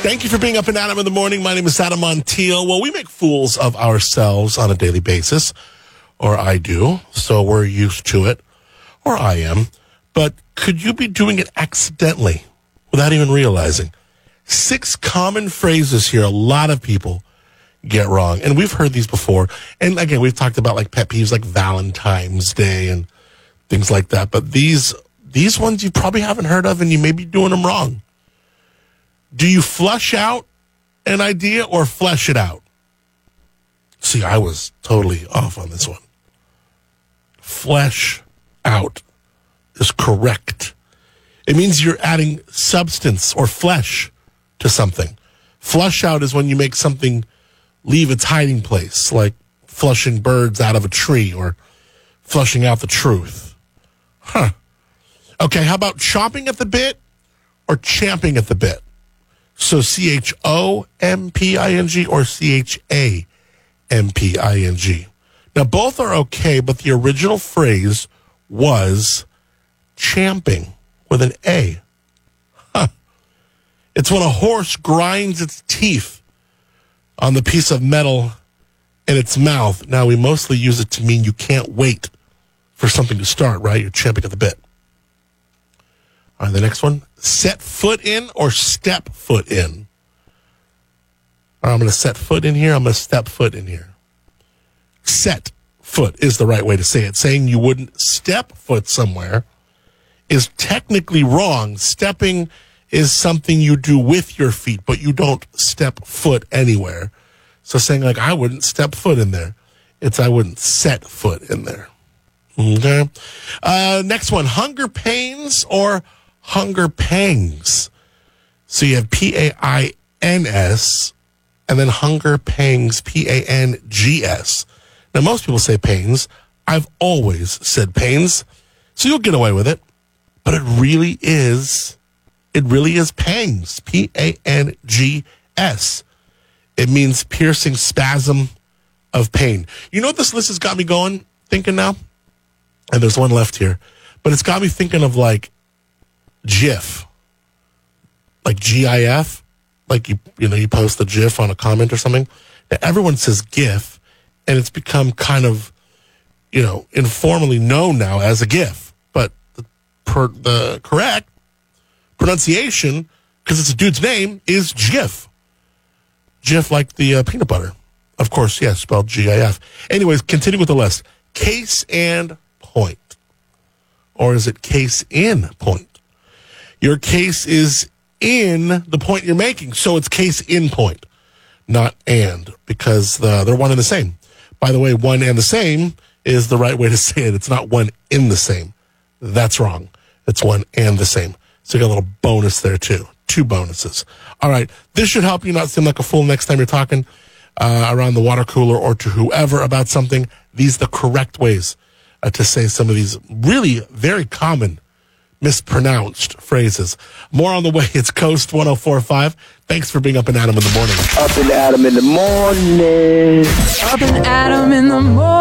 Thank you for being up and Adam in the morning. My name is Adam Montiel. Well, we make fools of ourselves on a daily basis, or I do, so we're used to it, or I am. But could you be doing it accidentally without even realizing? Six common phrases here a lot of people get wrong. And we've heard these before. And again, we've talked about like pet peeves like Valentine's Day and things like that. But these these ones you probably haven't heard of and you may be doing them wrong. Do you flush out an idea or flesh it out? See, I was totally off on this one. Flesh out is correct. It means you're adding substance or flesh to something. Flush out is when you make something leave its hiding place, like flushing birds out of a tree or flushing out the truth. Huh. Okay, how about chomping at the bit or champing at the bit? So C H O M P I N G or C H A M P I N G. Now, both are okay, but the original phrase was champing with an A. It's when a horse grinds its teeth on the piece of metal in its mouth. Now, we mostly use it to mean you can't wait for something to start, right? You're champing at the bit. All right, the next one set foot in or step foot in. I'm going to set foot in here. I'm going to step foot in here. Set foot is the right way to say it. Saying you wouldn't step foot somewhere is technically wrong. Stepping is something you do with your feet, but you don't step foot anywhere. So saying like, I wouldn't step foot in there. It's I wouldn't set foot in there. Okay. Uh, next one, hunger pains or hunger pangs. So you have P A I N S and then hunger pangs, P A N G S. Now, most people say pains. I've always said pains. So you'll get away with it. But it really is, it really is pangs, P A N G S. It means piercing spasm of pain. You know what this list has got me going, thinking now? And there's one left here. But it's got me thinking of like GIF, like GIF, like you you know you post a GIF on a comment or something. Now, everyone says GIF, and it's become kind of you know informally known now as a GIF. But the, per, the correct pronunciation, because it's a dude's name, is GIF. GIF like the uh, peanut butter, of course. Yes, spelled G I F. Anyways, continue with the list. Case and point, or is it case in point? Your case is in the point you're making. So it's case in point, not and, because the, they're one and the same. By the way, one and the same is the right way to say it. It's not one in the same. That's wrong. It's one and the same. So you got a little bonus there too. Two bonuses. All right. This should help you not seem like a fool next time you're talking uh, around the water cooler or to whoever about something. These are the correct ways uh, to say some of these really very common mispronounced phrases. More on the way. It's Coast 1045. Thanks for being up and Adam in the morning. Up and Adam in the morning. Up and Adam in the morning.